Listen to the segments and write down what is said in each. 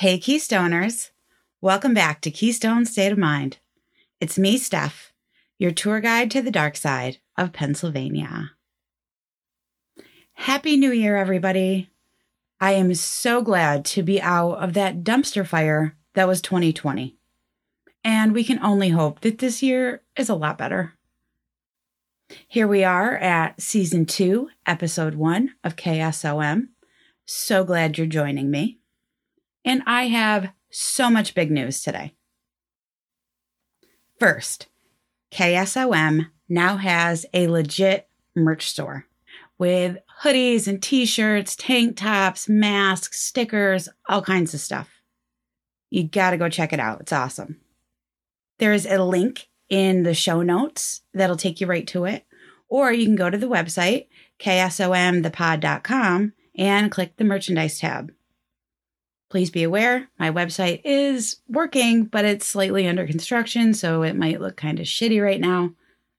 Hey, Keystoners. Welcome back to Keystone State of Mind. It's me, Steph, your tour guide to the dark side of Pennsylvania. Happy New Year, everybody. I am so glad to be out of that dumpster fire that was 2020. And we can only hope that this year is a lot better. Here we are at season two, episode one of KSOM. So glad you're joining me. And I have so much big news today. First, KSOM now has a legit merch store with hoodies and t shirts, tank tops, masks, stickers, all kinds of stuff. You gotta go check it out. It's awesome. There's a link in the show notes that'll take you right to it. Or you can go to the website, ksomthepod.com, and click the merchandise tab. Please be aware, my website is working, but it's slightly under construction, so it might look kind of shitty right now.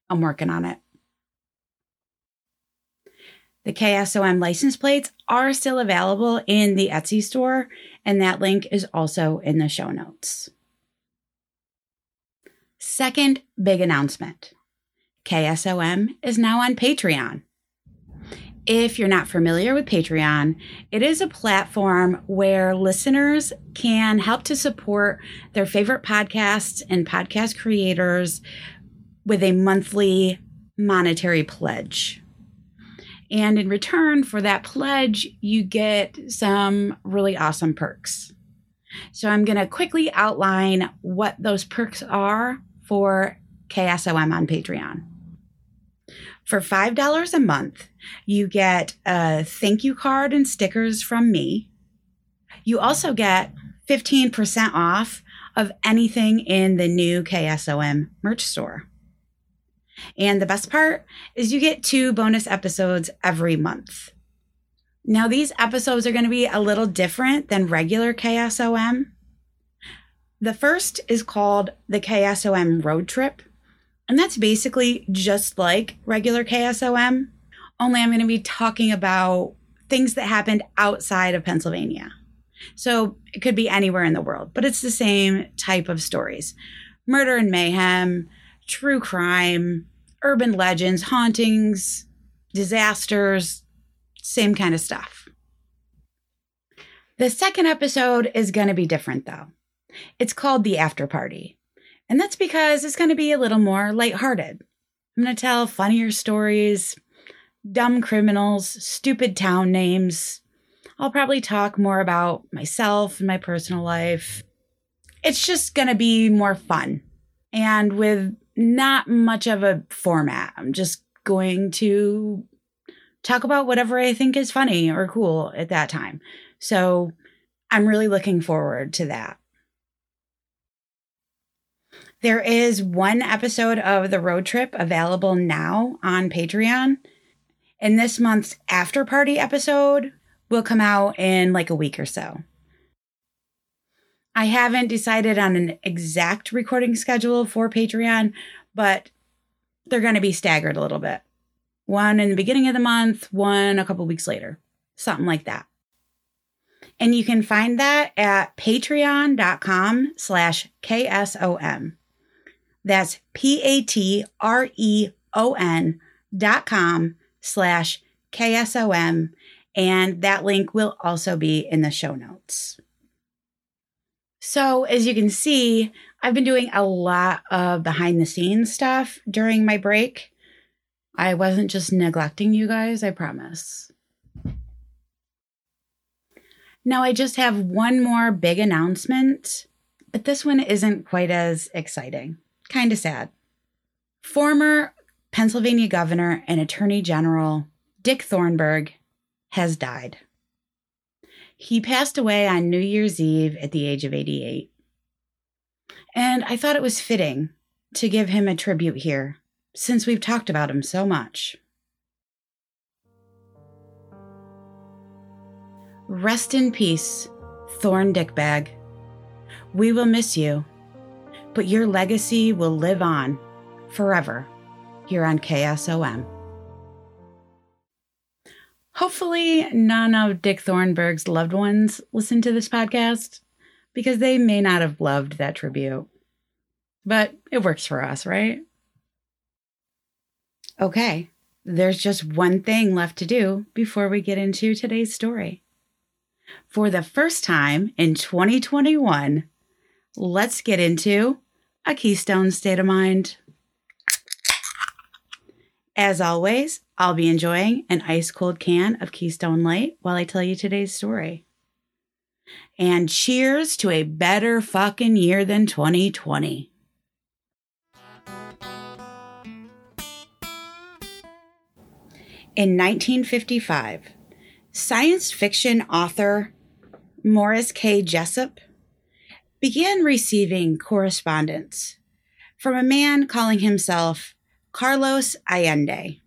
I'm working on it. The KSOM license plates are still available in the Etsy store, and that link is also in the show notes. Second big announcement KSOM is now on Patreon. If you're not familiar with Patreon, it is a platform where listeners can help to support their favorite podcasts and podcast creators with a monthly monetary pledge. And in return for that pledge, you get some really awesome perks. So I'm going to quickly outline what those perks are for KSOM on Patreon. For $5 a month, you get a thank you card and stickers from me. You also get 15% off of anything in the new KSOM merch store. And the best part is you get two bonus episodes every month. Now, these episodes are going to be a little different than regular KSOM. The first is called the KSOM Road Trip. And that's basically just like regular KSOM, only I'm going to be talking about things that happened outside of Pennsylvania. So it could be anywhere in the world, but it's the same type of stories murder and mayhem, true crime, urban legends, hauntings, disasters, same kind of stuff. The second episode is going to be different though. It's called The After Party. And that's because it's going to be a little more lighthearted. I'm going to tell funnier stories, dumb criminals, stupid town names. I'll probably talk more about myself and my personal life. It's just going to be more fun and with not much of a format. I'm just going to talk about whatever I think is funny or cool at that time. So I'm really looking forward to that. There is one episode of the road trip available now on Patreon. And this month's after party episode will come out in like a week or so. I haven't decided on an exact recording schedule for Patreon, but they're going to be staggered a little bit. One in the beginning of the month, one a couple weeks later, something like that. And you can find that at patreon.com slash KSOM. That's P A T R E O N dot com slash KSOM. And that link will also be in the show notes. So, as you can see, I've been doing a lot of behind the scenes stuff during my break. I wasn't just neglecting you guys, I promise. Now, I just have one more big announcement, but this one isn't quite as exciting kind of sad. Former Pennsylvania Governor and Attorney General Dick Thornburgh has died. He passed away on New Year's Eve at the age of 88. And I thought it was fitting to give him a tribute here, since we've talked about him so much. Rest in peace, Thorn Dickbag. We will miss you but your legacy will live on forever here on KSOM. Hopefully, none of Dick Thornburgh's loved ones listen to this podcast. because they may not have loved that tribute. But it works for us, right? Okay, there's just one thing left to do before we get into today's story. For the first time in 2021, let's get into a Keystone state of mind. As always, I'll be enjoying an ice cold can of Keystone Light while I tell you today's story. And cheers to a better fucking year than 2020. In 1955, science fiction author Morris K. Jessup began receiving correspondence from a man calling himself Carlos Allende.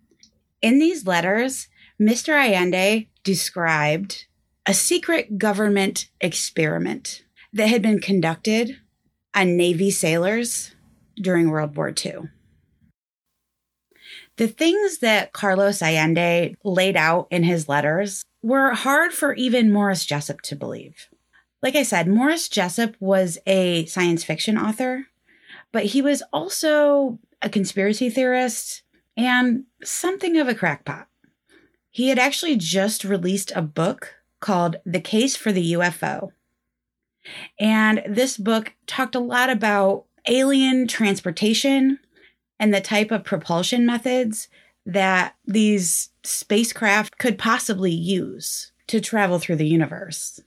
In these letters, Mr. Allende described a secret government experiment that had been conducted on Navy sailors during World War II. The things that Carlos Allende laid out in his letters were hard for even Morris Jessup to believe. Like I said, Morris Jessup was a science fiction author, but he was also a conspiracy theorist and something of a crackpot. He had actually just released a book called The Case for the UFO. And this book talked a lot about alien transportation and the type of propulsion methods that these spacecraft could possibly use to travel through the universe.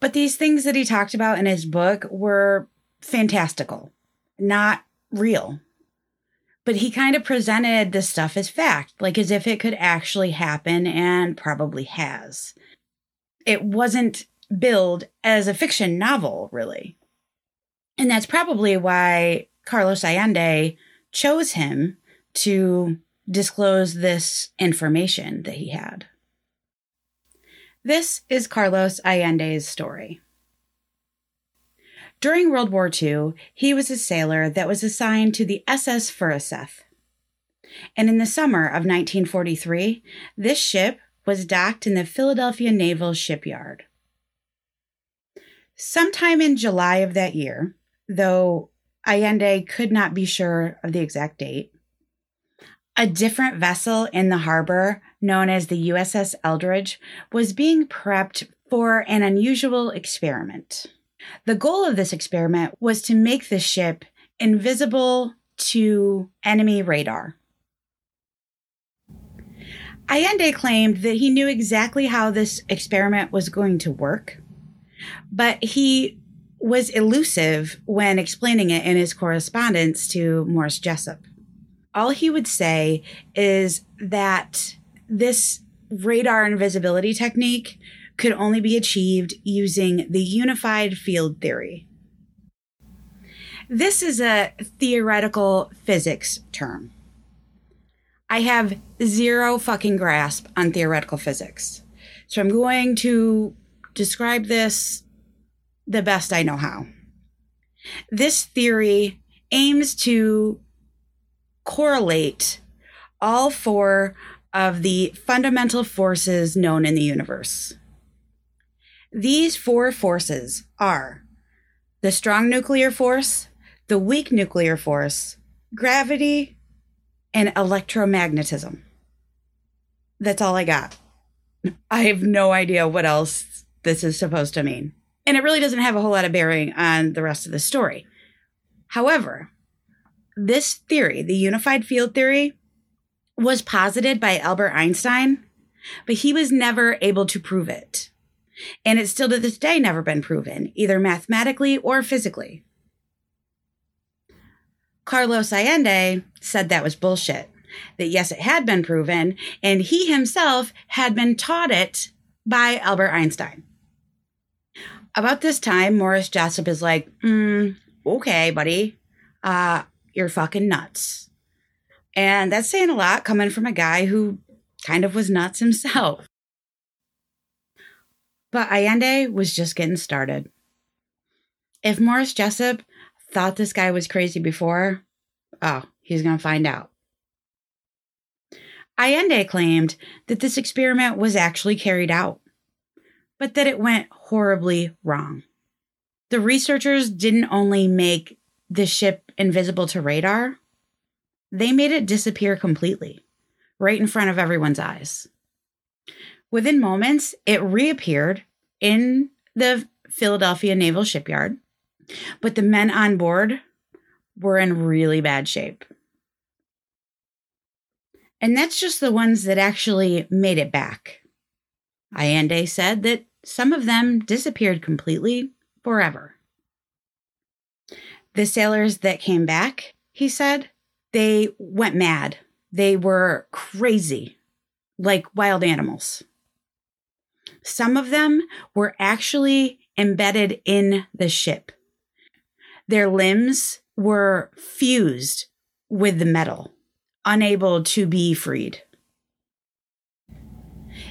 But these things that he talked about in his book were fantastical, not real. But he kind of presented this stuff as fact, like as if it could actually happen and probably has. It wasn't billed as a fiction novel, really. And that's probably why Carlos Allende chose him to disclose this information that he had. This is Carlos Allende's story. During World War II, he was a sailor that was assigned to the SS Furuseth. And in the summer of 1943, this ship was docked in the Philadelphia Naval Shipyard. Sometime in July of that year, though Allende could not be sure of the exact date, a different vessel in the harbor, known as the USS Eldridge, was being prepped for an unusual experiment. The goal of this experiment was to make the ship invisible to enemy radar. Allende claimed that he knew exactly how this experiment was going to work, but he was elusive when explaining it in his correspondence to Morris Jessup all he would say is that this radar invisibility technique could only be achieved using the unified field theory. This is a theoretical physics term. I have zero fucking grasp on theoretical physics. So I'm going to describe this the best I know how. This theory aims to correlate all four of the fundamental forces known in the universe. These four forces are the strong nuclear force, the weak nuclear force, gravity, and electromagnetism. That's all I got. I have no idea what else this is supposed to mean. And it really doesn't have a whole lot of bearing on the rest of the story. However, this theory, the unified field theory, was posited by Albert Einstein, but he was never able to prove it. And it's still to this day never been proven, either mathematically or physically. Carlos Allende said that was bullshit. That yes, it had been proven, and he himself had been taught it by Albert Einstein. About this time, Morris Jessup is like, mm, okay, buddy. Uh, you're fucking nuts. And that's saying a lot coming from a guy who kind of was nuts himself. But Allende was just getting started. If Morris Jessup thought this guy was crazy before, oh, he's going to find out. Allende claimed that this experiment was actually carried out, but that it went horribly wrong. The researchers didn't only make the ship invisible to radar, they made it disappear completely, right in front of everyone's eyes. Within moments, it reappeared in the Philadelphia Naval Shipyard, but the men on board were in really bad shape. And that's just the ones that actually made it back. Allende said that some of them disappeared completely forever. The sailors that came back, he said, they went mad. They were crazy, like wild animals. Some of them were actually embedded in the ship. Their limbs were fused with the metal, unable to be freed.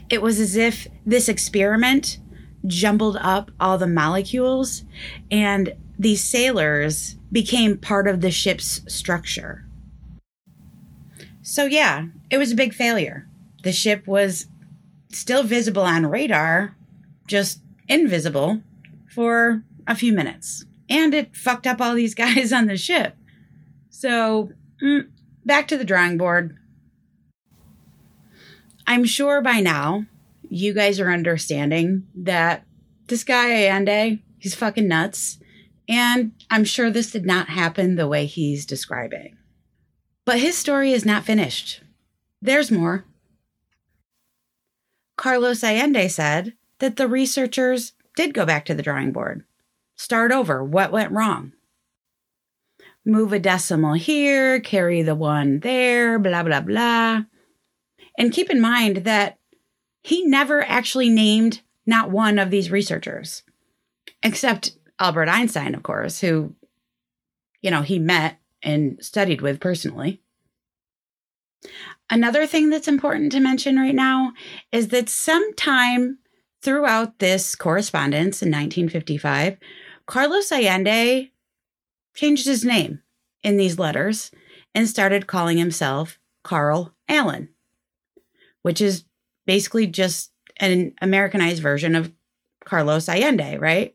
It was as if this experiment jumbled up all the molecules, and these sailors became part of the ship's structure. So, yeah, it was a big failure. The ship was still visible on radar, just invisible for a few minutes. And it fucked up all these guys on the ship. So, mm, back to the drawing board. I'm sure by now you guys are understanding that this guy Allende, he's fucking nuts. And I'm sure this did not happen the way he's describing. But his story is not finished. There's more. Carlos Allende said that the researchers did go back to the drawing board, start over what went wrong. Move a decimal here, carry the one there, blah, blah, blah. And keep in mind that he never actually named not one of these researchers, except Albert Einstein, of course, who, you know, he met and studied with personally. Another thing that's important to mention right now is that sometime throughout this correspondence in 1955, Carlos Allende changed his name in these letters and started calling himself Carl Allen, which is basically just an Americanized version of Carlos Allende, right?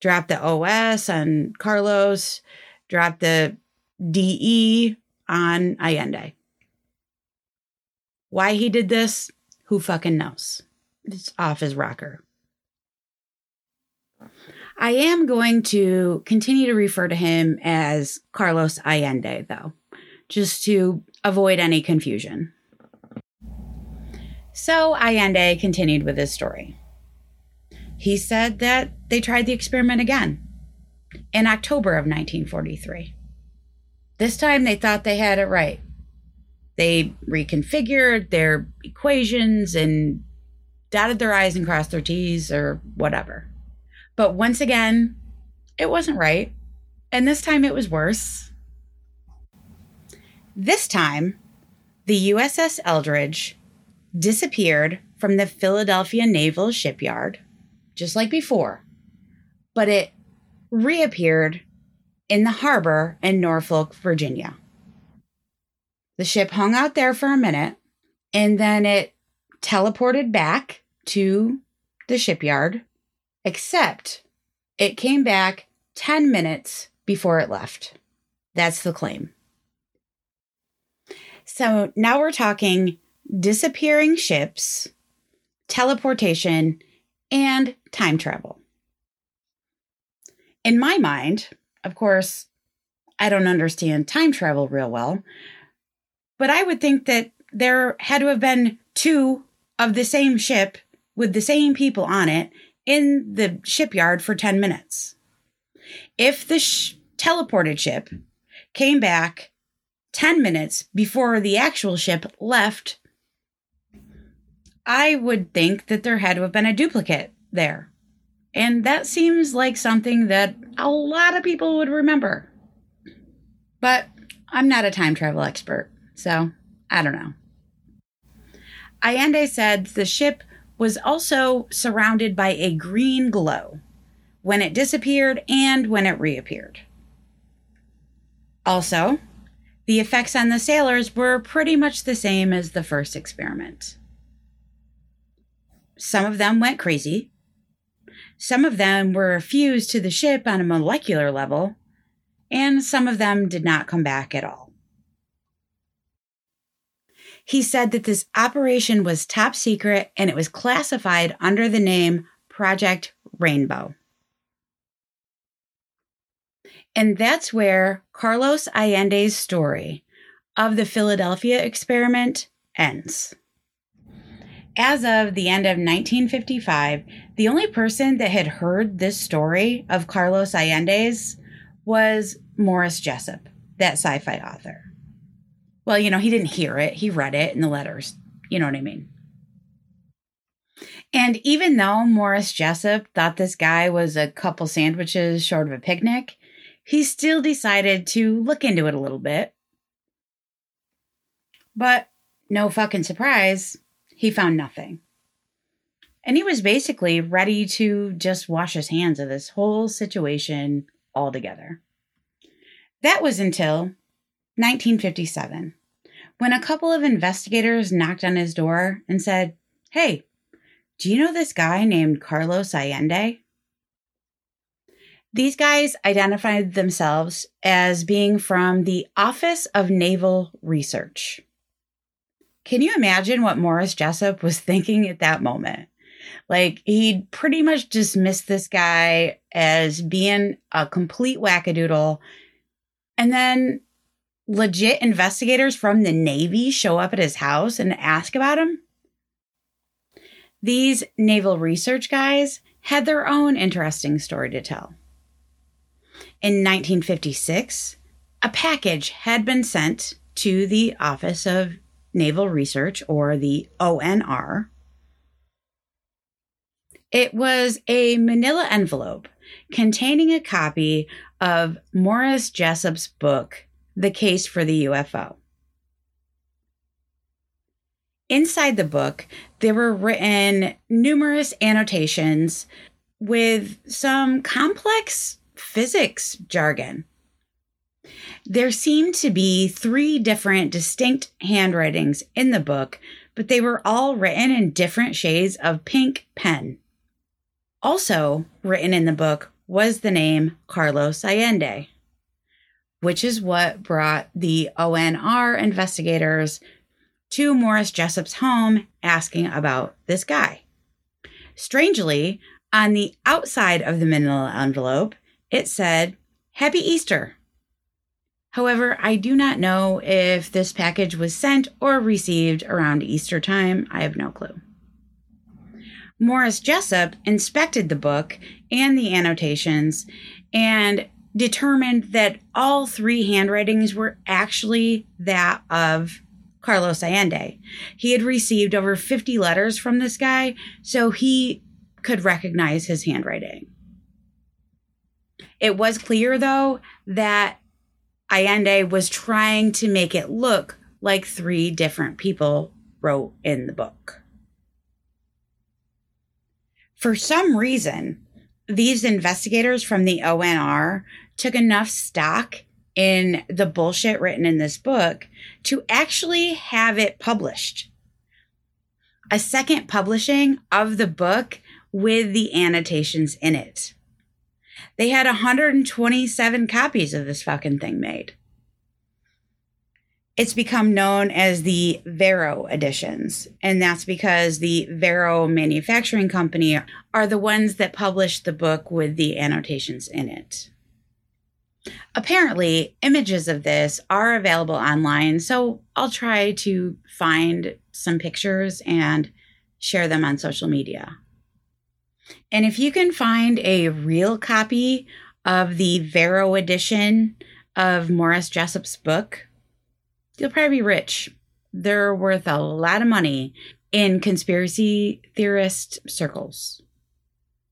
Drop the OS on Carlos, drop the DE on Allende. Why he did this, who fucking knows? It's off his rocker. I am going to continue to refer to him as Carlos Allende, though, just to avoid any confusion. So Allende continued with his story. He said that they tried the experiment again in October of 1943. This time they thought they had it right. They reconfigured their equations and dotted their I's and crossed their T's or whatever. But once again, it wasn't right. And this time it was worse. This time, the USS Eldridge disappeared from the Philadelphia Naval Shipyard, just like before, but it reappeared in the harbor in Norfolk, Virginia. The ship hung out there for a minute and then it teleported back to the shipyard, except it came back 10 minutes before it left. That's the claim. So now we're talking disappearing ships, teleportation, and time travel. In my mind, of course, I don't understand time travel real well, but I would think that there had to have been two of the same ship with the same people on it in the shipyard for 10 minutes. If the sh- teleported ship came back 10 minutes before the actual ship left, I would think that there had to have been a duplicate there. And that seems like something that a lot of people would remember. But I'm not a time travel expert. So I don't know. Allende said the ship was also surrounded by a green glow when it disappeared and when it reappeared. Also, the effects on the sailors were pretty much the same as the first experiment. Some of them went crazy. Some of them were fused to the ship on a molecular level, and some of them did not come back at all. He said that this operation was top secret and it was classified under the name Project Rainbow. And that's where Carlos Allende's story of the Philadelphia experiment ends. As of the end of 1955, the only person that had heard this story of Carlos Allende's was Morris Jessup, that sci fi author. Well, you know, he didn't hear it, he read it in the letters. You know what I mean? And even though Morris Jessup thought this guy was a couple sandwiches short of a picnic, he still decided to look into it a little bit. But no fucking surprise, he found nothing. And he was basically ready to just wash his hands of this whole situation altogether. That was until 1957, when a couple of investigators knocked on his door and said, Hey, do you know this guy named Carlos Allende? These guys identified themselves as being from the Office of Naval Research. Can you imagine what Morris Jessup was thinking at that moment? Like, he'd pretty much dismissed this guy as being a complete wackadoodle and then legit investigators from the Navy show up at his house and ask about him. These naval research guys had their own interesting story to tell. In 1956, a package had been sent to the Office of Naval Research, or the ONR. It was a manila envelope containing a copy of Morris Jessup's book, The Case for the UFO. Inside the book, there were written numerous annotations with some complex physics jargon. There seemed to be three different distinct handwritings in the book, but they were all written in different shades of pink pen. Also, written in the book was the name Carlos Allende, which is what brought the ONR investigators to Morris Jessup's home asking about this guy. Strangely, on the outside of the manila envelope, it said, Happy Easter. However, I do not know if this package was sent or received around Easter time. I have no clue. Morris Jessup inspected the book and the annotations and determined that all three handwritings were actually that of Carlos Allende. He had received over 50 letters from this guy, so he could recognize his handwriting. It was clear, though, that Allende was trying to make it look like three different people wrote in the book. For some reason, these investigators from the ONR took enough stock in the bullshit written in this book to actually have it published. A second publishing of the book with the annotations in it. They had 127 copies of this fucking thing made it's become known as the Varo editions. And that's because the Varo manufacturing company are the ones that published the book with the annotations in it. Apparently, images of this are available online, so I'll try to find some pictures and share them on social media. And if you can find a real copy of the Varo edition of Morris Jessup's book, you'll probably be rich. They're worth a lot of money in conspiracy theorist circles.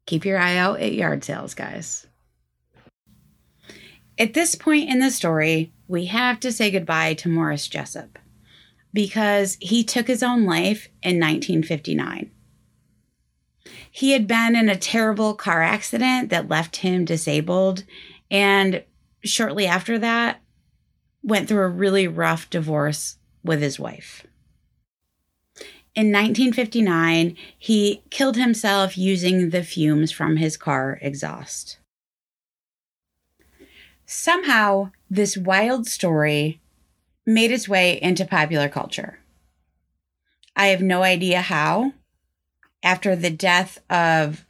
Keep your eye out at yard sales, guys. At this point in the story, we have to say goodbye to Morris Jessup because he took his own life in 1959. He had been in a terrible car accident that left him disabled, and shortly after that, went through a really rough divorce with his wife. In 1959, he killed himself using the fumes from his car exhaust. Somehow, this wild story made its way into popular culture. I have no idea how. After the death of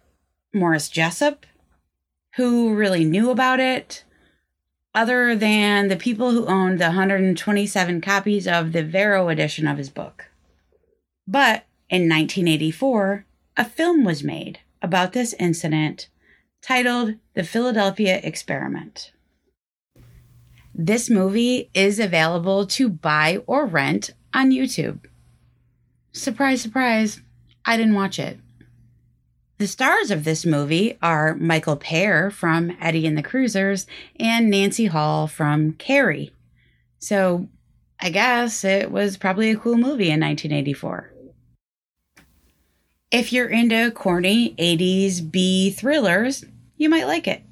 Morris Jessup, who really knew about it, other than the people who owned the 127 copies of the Varo edition of his book. But in 1984, a film was made about this incident titled The Philadelphia Experiment. This movie is available to buy or rent on YouTube. Surprise, surprise, I didn't watch it. The stars of this movie are Michael Paré from Eddie and the Cruisers and Nancy Hall from Carrie. So I guess it was probably a cool movie in 1984. If you're into corny 80s B thrillers, you might like it.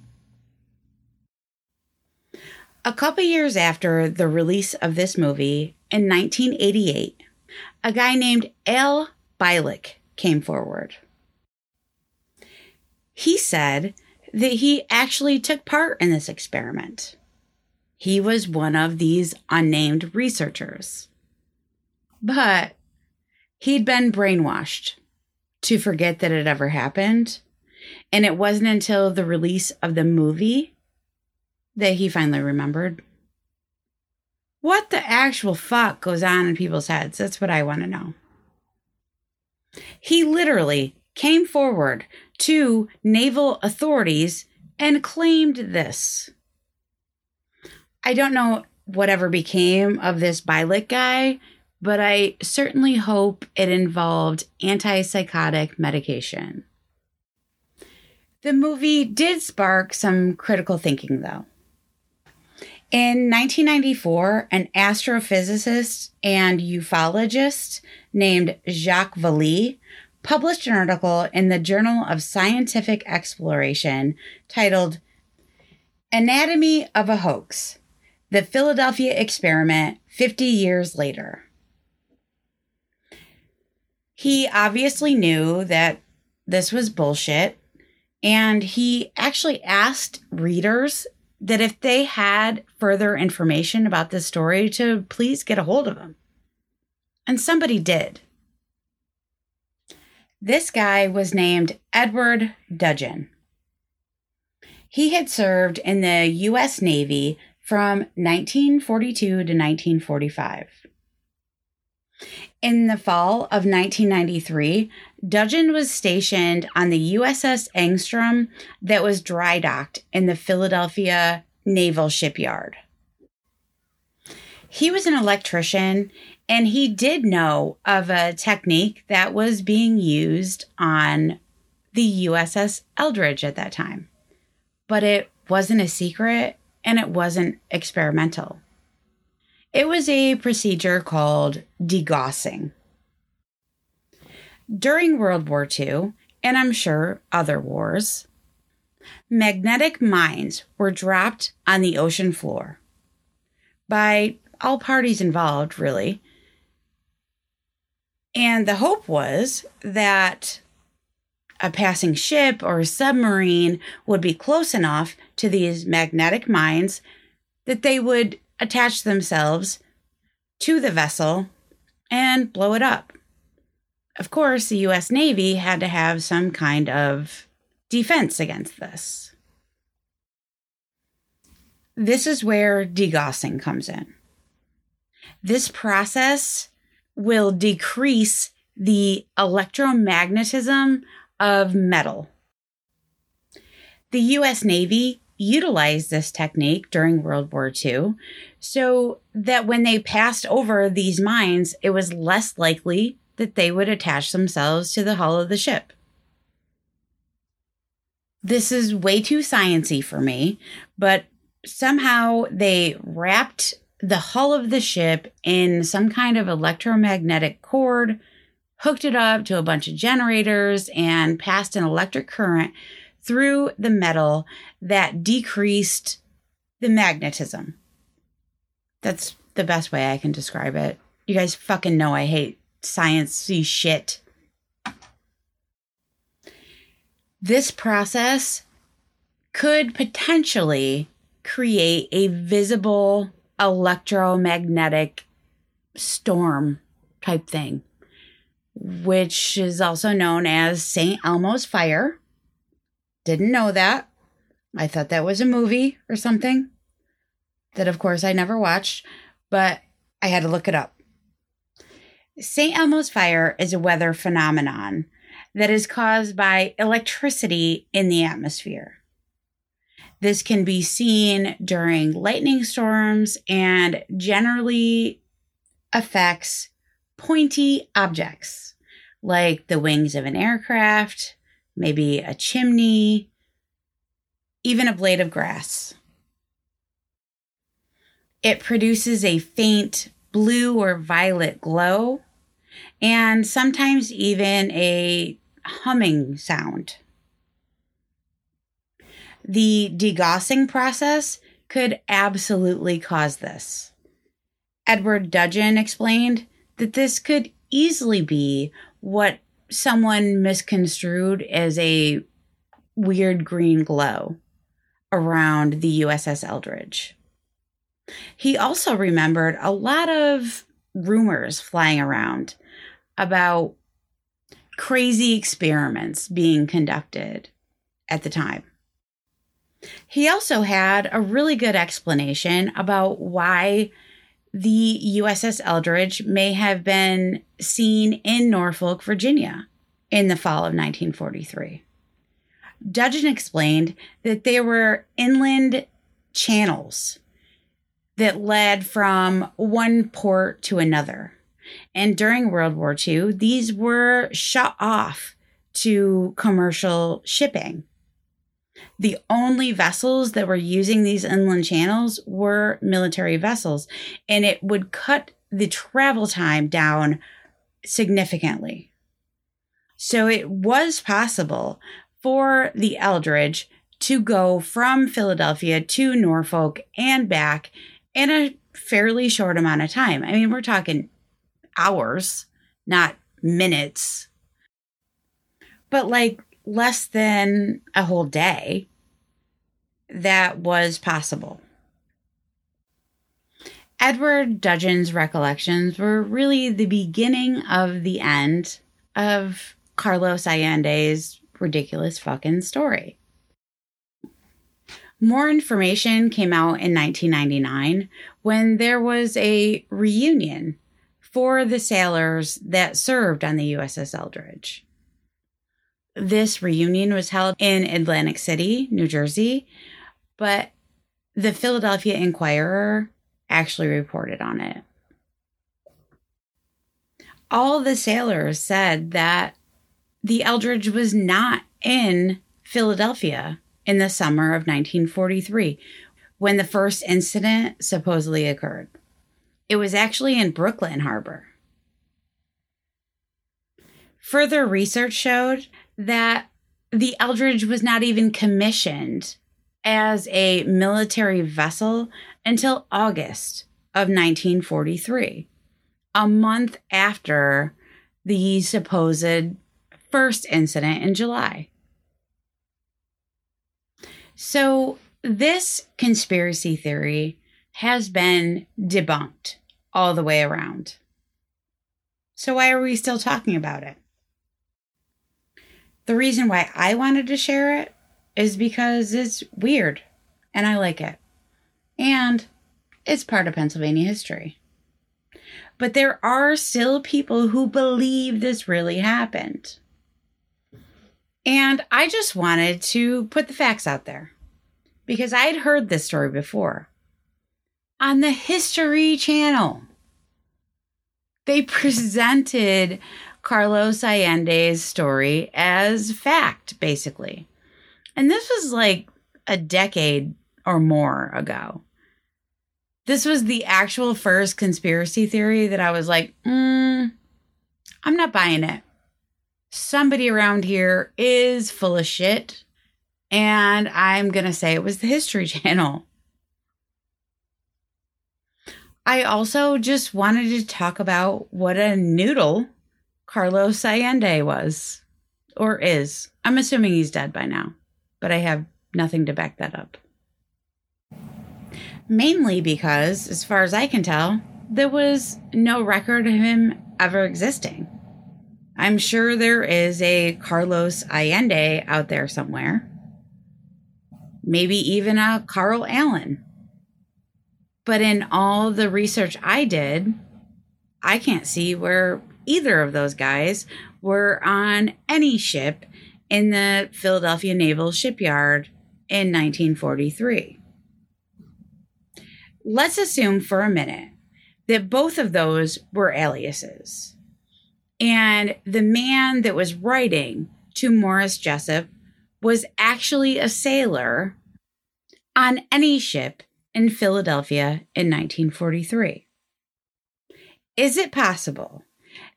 A couple years after the release of this movie, in 1988, a guy named Al Bielek came forward. He said that he actually took part in this experiment. He was one of these unnamed researchers. But he'd been brainwashed to forget that it ever happened. And it wasn't until the release of the movie that he finally remembered. What the actual fuck goes on in people's heads? That's what I want to know. He literally came forward to naval authorities and claimed this. I don't know whatever became of this Bielek guy, but I certainly hope it involved antipsychotic medication. The movie did spark some critical thinking, though. In 1994, an astrophysicist and ufologist named Jacques Vallée published an article in the Journal of Scientific Exploration titled Anatomy of a Hoax The Philadelphia Experiment 50 Years Later. He obviously knew that this was bullshit, and he actually asked readers that if they had further information about this story, to please get a hold of him. And somebody did. This guy was named Edward Dudgeon. He had served in the U.S. Navy from 1942 to 1945. In the fall of 1993, Dudgeon was stationed on the USS Engstrom that was dry docked in the Philadelphia Naval Shipyard. He was an electrician and he did know of a technique that was being used on the USS Eldridge at that time, but it wasn't a secret and it wasn't experimental. It was a procedure called degaussing. During World War II, and I'm sure other wars, magnetic mines were dropped on the ocean floor by all parties involved, really. And the hope was that a passing ship or submarine would be close enough to these magnetic mines that they would attach themselves to the vessel and blow it up. Of course, the US Navy had to have some kind of defense against this. This is where degaussing comes in. This process will decrease the electromagnetism of metal. The US Navy utilized this technique during World War II so that when they passed over these mines, it was less likely that they would attach themselves to the hull of the ship. This is way too sciency for me, but somehow they wrapped the hull of the ship in some kind of electromagnetic cord, hooked it up to a bunch of generators, and passed an electric current through the metal that decreased the magnetism. That's the best way I can describe it. You guys fucking know I hate sciencey shit. This process could potentially create a visible electromagnetic storm type thing, which is also known as St. Elmo's Fire. Didn't know that. I thought that was a movie or something that, of course, I never watched, but I had to look it up. St. Elmo's Fire is a weather phenomenon that is caused by electricity in the atmosphere. This can be seen during lightning storms and generally affects pointy objects like the wings of an aircraft, maybe a chimney, even a blade of grass. It produces a faint blue or violet glow and sometimes even a humming sound. The degaussing process could absolutely cause this. Edward Dudgeon explained that this could easily be what someone misconstrued as a weird green glow around the USS Eldridge. He also remembered a lot of rumors flying around about crazy experiments being conducted at the time. He also had a really good explanation about why the USS Eldridge may have been seen in Norfolk, Virginia in the fall of 1943. Dudgeon explained that there were inland channels that led from one port to another. And during World War II, these were shut off to commercial shipping. The only vessels that were using these inland channels were military vessels, and it would cut the travel time down significantly. So it was possible for the Eldridge to go from Philadelphia to Norfolk and back in a fairly short amount of time. I mean, we're talking hours, not minutes, but like less than a whole day. That was possible. Edward Dudgeon's recollections were really the beginning of the end of Carlos Allende's ridiculous fucking story. More information came out in 1999 when there was a reunion for the sailors that served on the USS Eldridge. This reunion was held in Atlantic City, New Jersey, but the Philadelphia Inquirer actually reported on it. All the sailors said that the Eldridge was not in Philadelphia in the summer of 1943 when the first incident supposedly occurred. It was actually in Brooklyn Harbor. Further research showed that the Eldridge was not even commissioned as a military vessel until August of 1943, a month after the supposed first incident in July. So, this conspiracy theory has been debunked all the way around. So, why are we still talking about it? The reason why I wanted to share it is because it's weird and I like it. And it's part of Pennsylvania history. But there are still people who believe this really happened. And I just wanted to put the facts out there because I'd heard this story before on the History Channel. They presented Carlos Allende's story as fact, basically. And this was like a decade or more ago. This was the actual first conspiracy theory that I was like, mm, I'm not buying it somebody around here is full of shit. And I'm going to say it was the History Channel. I also just wanted to talk about what a noodle Carlos Allende was or is. I'm assuming he's dead by now, but I have nothing to back that up. Mainly because, as far as I can tell, there was no record of him ever existing. I'm sure there is a Carlos Allende out there somewhere. Maybe even a Carl Allen. But in all the research I did, I can't see where either of those guys were on any ship in the Philadelphia Naval Shipyard in 1943. Let's assume for a minute that both of those were aliases. And the man that was writing to Morris Jessup was actually a sailor on any ship in Philadelphia in 1943. Is it possible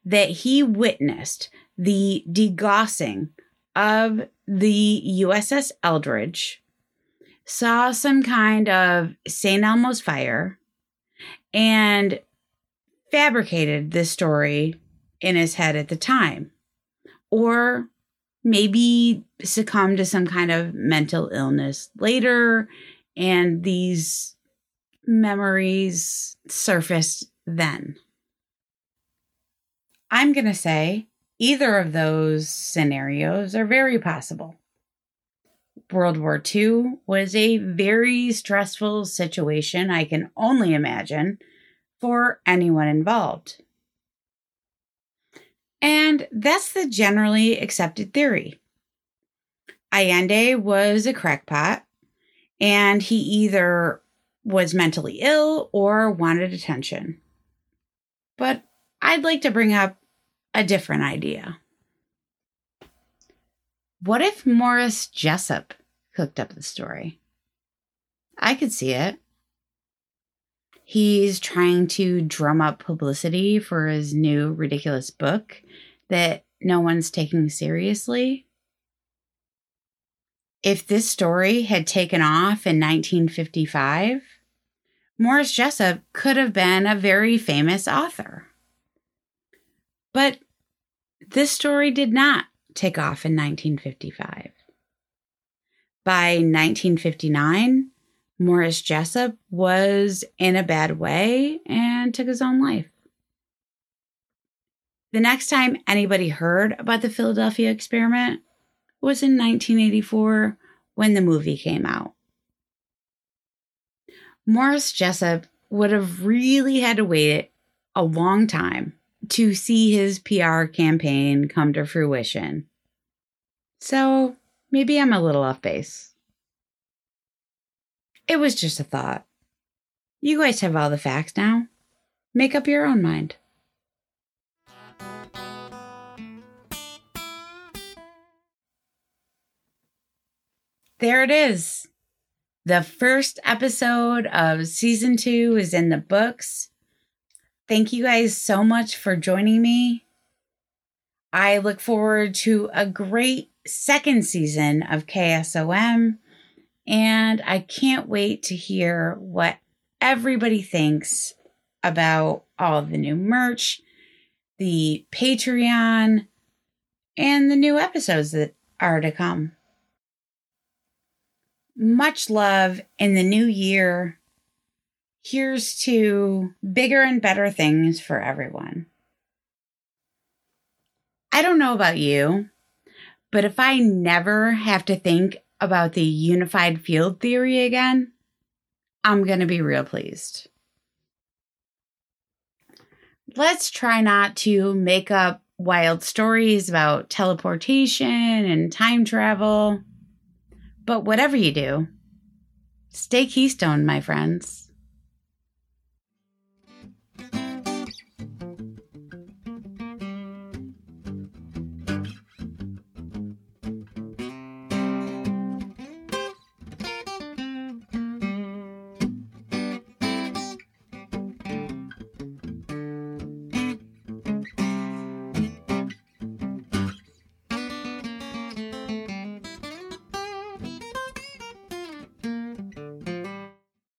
that he witnessed the degaussing of the USS Eldridge, saw some kind of St. Elmo's fire, and fabricated this story in his head at the time. Or maybe succumbed to some kind of mental illness later, and these memories surfaced then. I'm going to say either of those scenarios are very possible. World War II was a very stressful situation, I can only imagine, for anyone involved. And that's the generally accepted theory. Allende was a crackpot, and he either was mentally ill or wanted attention. But I'd like to bring up a different idea. What if Morris Jessup cooked up the story? I could see it. He's trying to drum up publicity for his new ridiculous book that no one's taking seriously. If this story had taken off in 1955, Morris Jessup could have been a very famous author. But this story did not take off in 1955. By 1959, Morris Jessup was in a bad way and took his own life. The next time anybody heard about the Philadelphia experiment was in 1984 when the movie came out. Morris Jessup would have really had to wait a long time to see his PR campaign come to fruition. So maybe I'm a little off base. It was just a thought. You guys have all the facts now. Make up your own mind. There it is. The first episode of season two is in the books. Thank you guys so much for joining me. I look forward to a great second season of KSOM, and I can't wait to hear what everybody thinks about all the new merch, the Patreon, and the new episodes that are to come. Much love in the new year here's to bigger and better things for everyone. I don't know about you, but if I never have to think about the unified field theory again, I'm going to be real pleased. Let's try not to make up wild stories about teleportation and time travel. But whatever you do, stay Keystone, my friends.